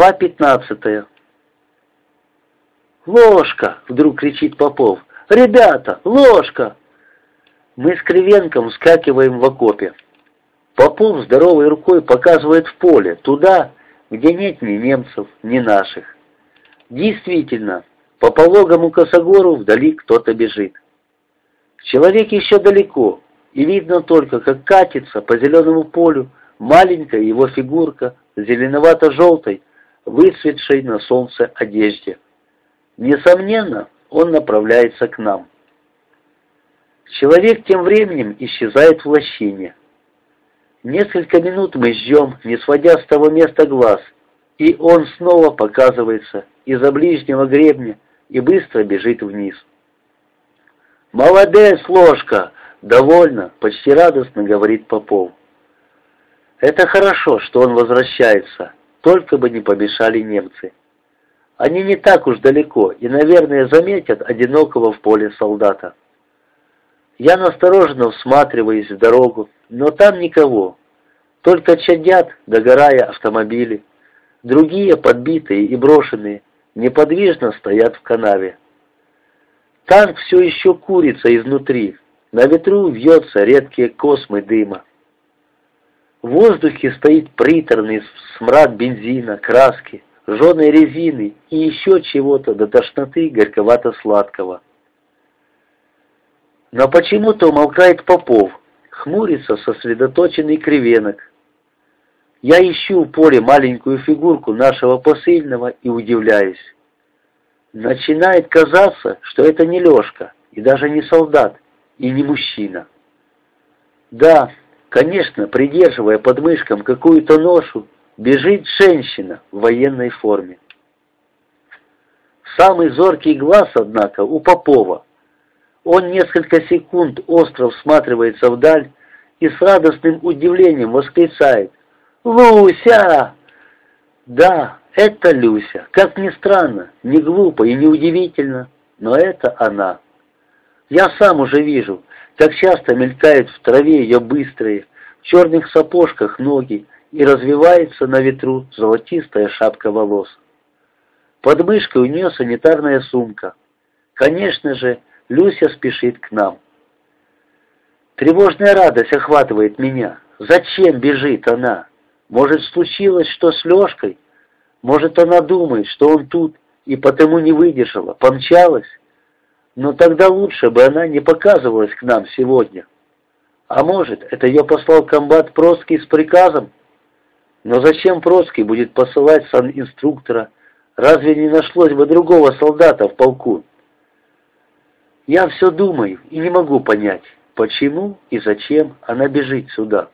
Глава пятнадцатая. «Ложка!» — вдруг кричит Попов. «Ребята, ложка!» Мы с Кривенком вскакиваем в окопе. Попов здоровой рукой показывает в поле, туда, где нет ни немцев, ни наших. Действительно, по пологому косогору вдали кто-то бежит. Человек еще далеко, и видно только, как катится по зеленому полю маленькая его фигурка зеленовато-желтой, выцветшей на солнце одежде. Несомненно, он направляется к нам. Человек тем временем исчезает в лощине. Несколько минут мы ждем, не сводя с того места глаз, и он снова показывается из-за ближнего гребня и быстро бежит вниз. «Молодец, ложка!» — довольно, почти радостно говорит Попов. Это хорошо, что он возвращается, только бы не помешали немцы. Они не так уж далеко и, наверное, заметят одинокого в поле солдата. Я настороженно всматриваюсь в дорогу, но там никого. Только чадят, догорая автомобили. Другие, подбитые и брошенные, неподвижно стоят в канаве. Танк все еще курится изнутри. На ветру вьется редкие космы дыма. В воздухе стоит приторный смрад бензина, краски, жженой резины и еще чего-то до тошноты горьковато-сладкого. Но почему-то умолкает Попов, хмурится сосредоточенный кривенок. Я ищу в поле маленькую фигурку нашего посыльного и удивляюсь. Начинает казаться, что это не Лешка, и даже не солдат, и не мужчина. Да, Конечно, придерживая под мышком какую-то ношу, бежит женщина в военной форме. Самый зоркий глаз, однако, у Попова. Он несколько секунд остро всматривается вдаль и с радостным удивлением восклицает «Люся!» Да, это Люся. Как ни странно, не глупо и не удивительно, но это она. Я сам уже вижу, как часто мелькают в траве ее быстрые, в черных сапожках ноги и развивается на ветру золотистая шапка волос. Под мышкой у нее санитарная сумка. Конечно же, Люся спешит к нам. Тревожная радость охватывает меня. Зачем бежит она? Может, случилось что с Лешкой? Может, она думает, что он тут и потому не выдержала, помчалась? Но тогда лучше бы она не показывалась к нам сегодня. А может, это ее послал комбат Проский с приказом? Но зачем Проский будет посылать сан-инструктора? Разве не нашлось бы другого солдата в полку? Я все думаю и не могу понять, почему и зачем она бежит сюда.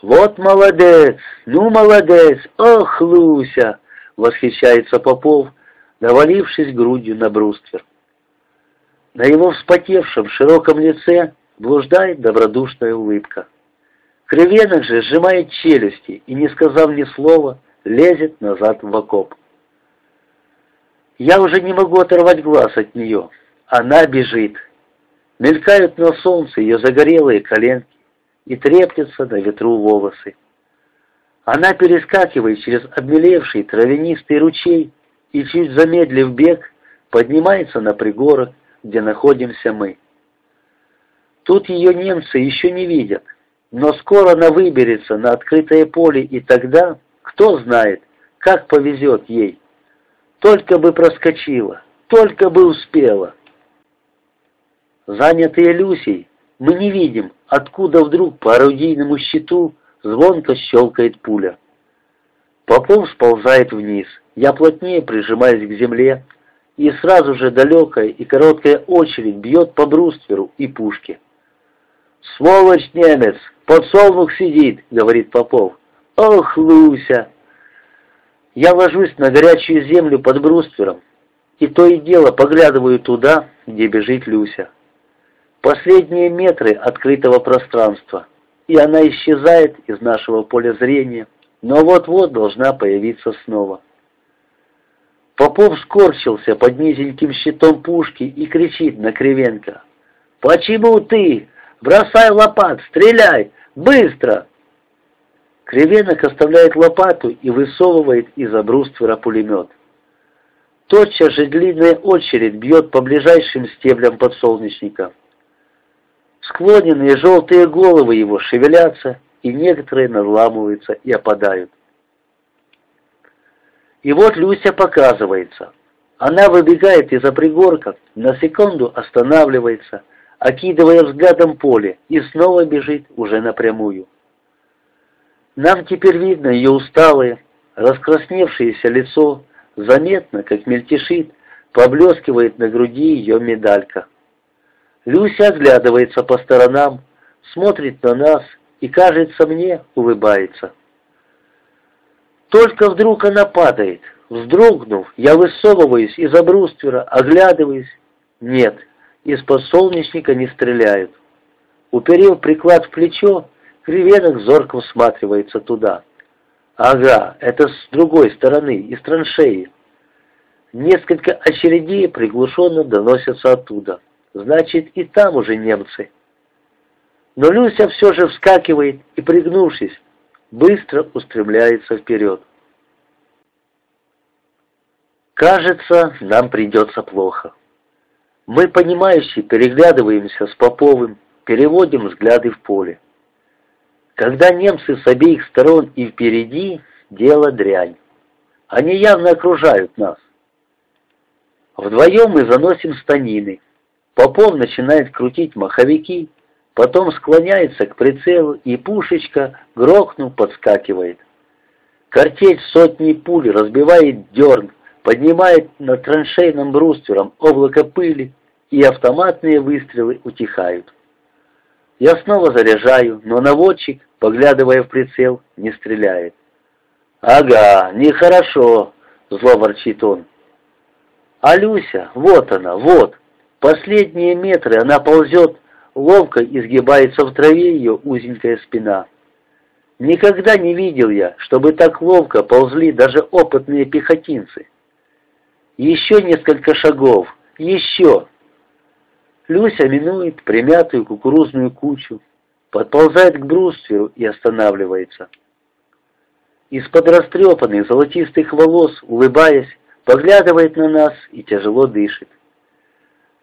«Вот молодец! Ну, молодец! Ох, Луся!» — восхищается Попов, навалившись грудью на бруствер. На его вспотевшем широком лице блуждает добродушная улыбка. Кривенок же сжимает челюсти и, не сказав ни слова, лезет назад в окоп. Я уже не могу оторвать глаз от нее. Она бежит. Мелькают на солнце ее загорелые коленки и треплются на ветру волосы. Она перескакивает через обмелевший травянистый ручей и, чуть замедлив бег, поднимается на пригорок, где находимся мы. Тут ее немцы еще не видят, но скоро она выберется на открытое поле, и тогда, кто знает, как повезет ей. Только бы проскочила, только бы успела. Занятые Люсей, мы не видим, откуда вдруг по орудийному щиту звонко щелкает пуля. Попов сползает вниз, я плотнее прижимаюсь к земле, и сразу же далекая и короткая очередь бьет по брустверу и пушке. «Сволочь немец! Подсолнух сидит!» — говорит Попов. «Ох, Луся!» Я ложусь на горячую землю под бруствером, и то и дело поглядываю туда, где бежит Люся. Последние метры открытого пространства, и она исчезает из нашего поля зрения, но вот-вот должна появиться снова. Попов скорчился под низеньким щитом пушки и кричит на Кривенко. «Почему ты? Бросай лопат, стреляй! Быстро!» Кривенок оставляет лопату и высовывает из-за бруствера пулемет. Тотчас же длинная очередь бьет по ближайшим стеблям подсолнечника. Склоненные желтые головы его шевелятся, и некоторые надламываются и опадают. И вот Люся показывается. Она выбегает из-за пригорка, на секунду останавливается, окидывая взглядом поле, и снова бежит уже напрямую. Нам теперь видно ее усталое, раскрасневшееся лицо, заметно, как мельтешит, поблескивает на груди ее медалька. Люся оглядывается по сторонам, смотрит на нас и, кажется мне, улыбается. Только вдруг она падает. Вздрогнув, я высовываюсь из-за бруствера, оглядываюсь. Нет, из-под солнечника не стреляют. Уперев приклад в плечо, кривенок зорко всматривается туда. Ага, это с другой стороны, из траншеи. Несколько очередей приглушенно доносятся оттуда. Значит, и там уже немцы. Но Люся все же вскакивает и, пригнувшись, быстро устремляется вперед. Кажется, нам придется плохо. Мы, понимающие, переглядываемся с Поповым, переводим взгляды в поле. Когда немцы с обеих сторон и впереди, дело дрянь. Они явно окружают нас. Вдвоем мы заносим станины. Попов начинает крутить маховики, потом склоняется к прицелу, и пушечка, грохнув, подскакивает. Картечь сотни пуль разбивает дерн, поднимает над траншейным бруствером облако пыли, и автоматные выстрелы утихают. Я снова заряжаю, но наводчик, поглядывая в прицел, не стреляет. «Ага, нехорошо», — зло ворчит он. А Люся, вот она, вот. Последние метры она ползет, ловко изгибается в траве ее узенькая спина. Никогда не видел я, чтобы так ловко ползли даже опытные пехотинцы. Еще несколько шагов, еще. Люся минует примятую кукурузную кучу, подползает к брустверу и останавливается. Из-под растрепанных золотистых волос, улыбаясь, поглядывает на нас и тяжело дышит.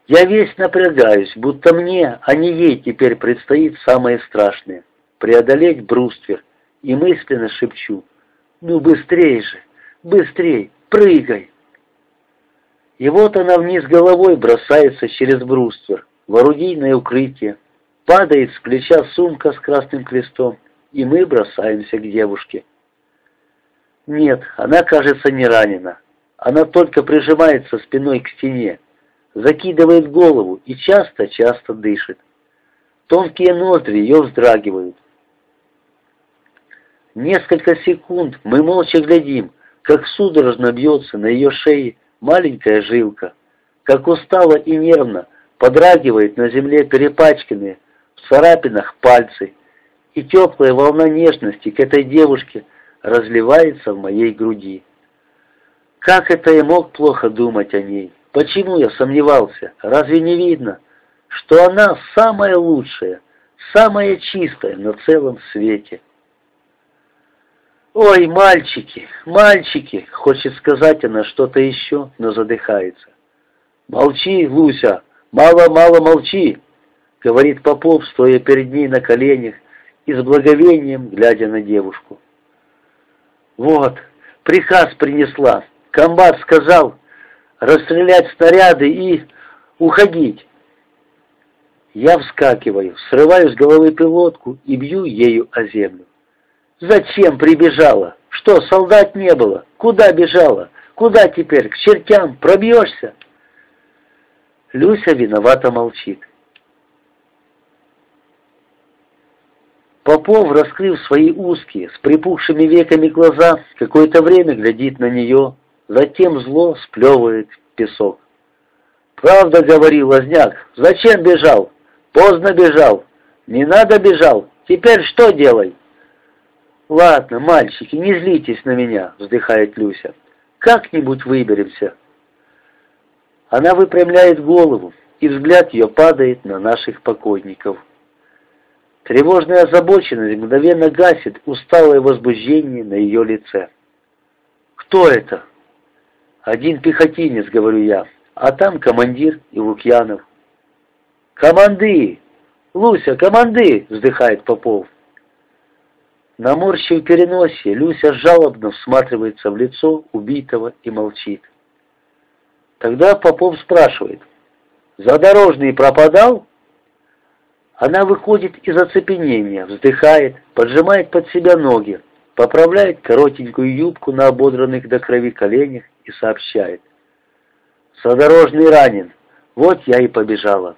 Я весь напрягаюсь, будто мне, а не ей теперь предстоит самое страшное — преодолеть бруствер, и мысленно шепчу «Ну быстрей же, быстрей, прыгай!» И вот она вниз головой бросается через бруствер, в орудийное укрытие, падает с плеча сумка с красным крестом, и мы бросаемся к девушке. Нет, она, кажется, не ранена. Она только прижимается спиной к стене, закидывает голову и часто-часто дышит. Тонкие ноздри ее вздрагивают. Несколько секунд мы молча глядим, как судорожно бьется на ее шее маленькая жилка, как устало и нервно подрагивает на земле перепачканные в царапинах пальцы, и теплая волна нежности к этой девушке разливается в моей груди. Как это я мог плохо думать о ней? Почему я сомневался? Разве не видно, что она самая лучшая, самая чистая на целом свете? «Ой, мальчики, мальчики!» — хочет сказать она что-то еще, но задыхается. «Молчи, Луся, мало-мало молчи!» — говорит Попов, стоя перед ней на коленях и с благовением глядя на девушку. «Вот, приказ принесла. Комбат сказал, расстрелять снаряды и уходить. Я вскакиваю, срываю с головы пилотку и бью ею о землю. Зачем прибежала? Что, солдат не было? Куда бежала? Куда теперь? К чертям? Пробьешься? Люся виновато молчит. Попов, раскрыв свои узкие, с припухшими веками глаза, какое-то время глядит на нее, затем зло сплевывает песок. «Правда, — говорил Лазняк, — зачем бежал? Поздно бежал. Не надо бежал. Теперь что делай?» «Ладно, мальчики, не злитесь на меня», — вздыхает Люся. «Как-нибудь выберемся». Она выпрямляет голову, и взгляд ее падает на наших покойников. Тревожная озабоченность мгновенно гасит усталое возбуждение на ее лице. «Кто это?» «Один пехотинец», — говорю я, — «а там командир и Лукьянов». «Команды! Луся, команды!» — вздыхает Попов. Наморщив переносе, Люся жалобно всматривается в лицо убитого и молчит. Тогда Попов спрашивает, «Задорожный пропадал?» Она выходит из оцепенения, вздыхает, поджимает под себя ноги, поправляет коротенькую юбку на ободранных до крови коленях и сообщает. «Задорожный ранен, вот я и побежала».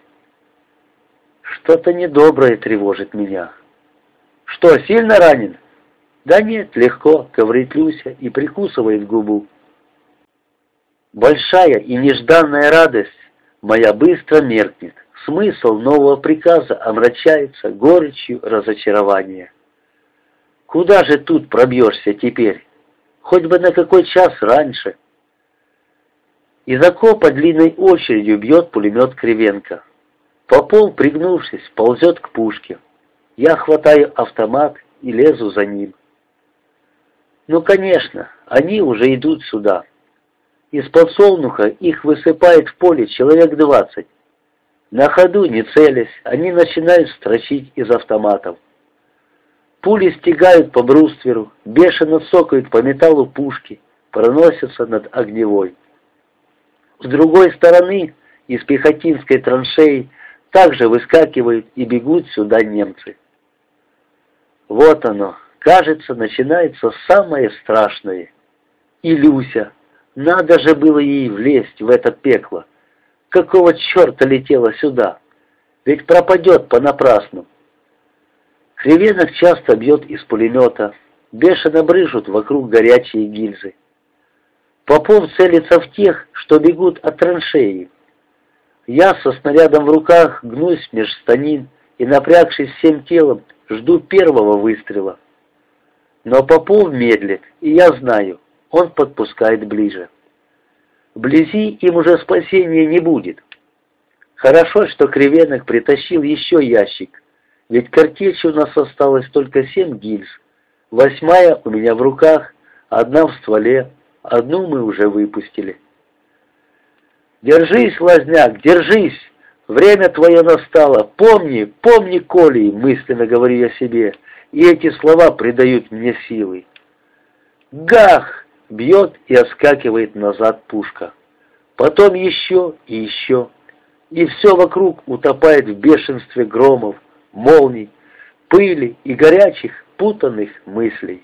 Что-то недоброе тревожит меня. «Что, сильно ранен?» «Да нет, легко», — говорит Люся и прикусывает губу. Большая и нежданная радость моя быстро меркнет. Смысл нового приказа омрачается горечью разочарования. Куда же тут пробьешься теперь? Хоть бы на какой час раньше. Из окопа длинной очередью бьет пулемет Кривенко. Попол, пригнувшись, ползет к пушке. Я хватаю автомат и лезу за ним. Ну, конечно, они уже идут сюда. Из подсолнуха их высыпает в поле человек двадцать. На ходу, не целясь, они начинают строчить из автоматов. Пули стегают по брустверу, бешено цокают по металлу пушки, проносятся над огневой. С другой стороны, из пехотинской траншеи, также выскакивают и бегут сюда немцы. Вот оно, кажется, начинается самое страшное. И Люся, надо же было ей влезть в это пекло. Какого черта летела сюда? Ведь пропадет понапрасну. Кривенок часто бьет из пулемета, бешено брыжут вокруг горячие гильзы. Попов целится в тех, что бегут от траншеи. Я со снарядом в руках гнусь меж станин и, напрягшись всем телом, жду первого выстрела. Но Попов медлит, и я знаю, он подпускает ближе. Вблизи им уже спасения не будет. Хорошо, что Кривенок притащил еще ящик, ведь картечи у нас осталось только семь гильз. Восьмая у меня в руках, одна в стволе, одну мы уже выпустили. «Держись, Лазняк, держись! Время твое настало! Помни, помни, Коли!» — мысленно говорю я себе, и эти слова придают мне силы. «Гах!» — бьет и оскакивает назад пушка. Потом еще и еще, и все вокруг утопает в бешенстве громов, молний, пыли и горячих, путанных мыслей.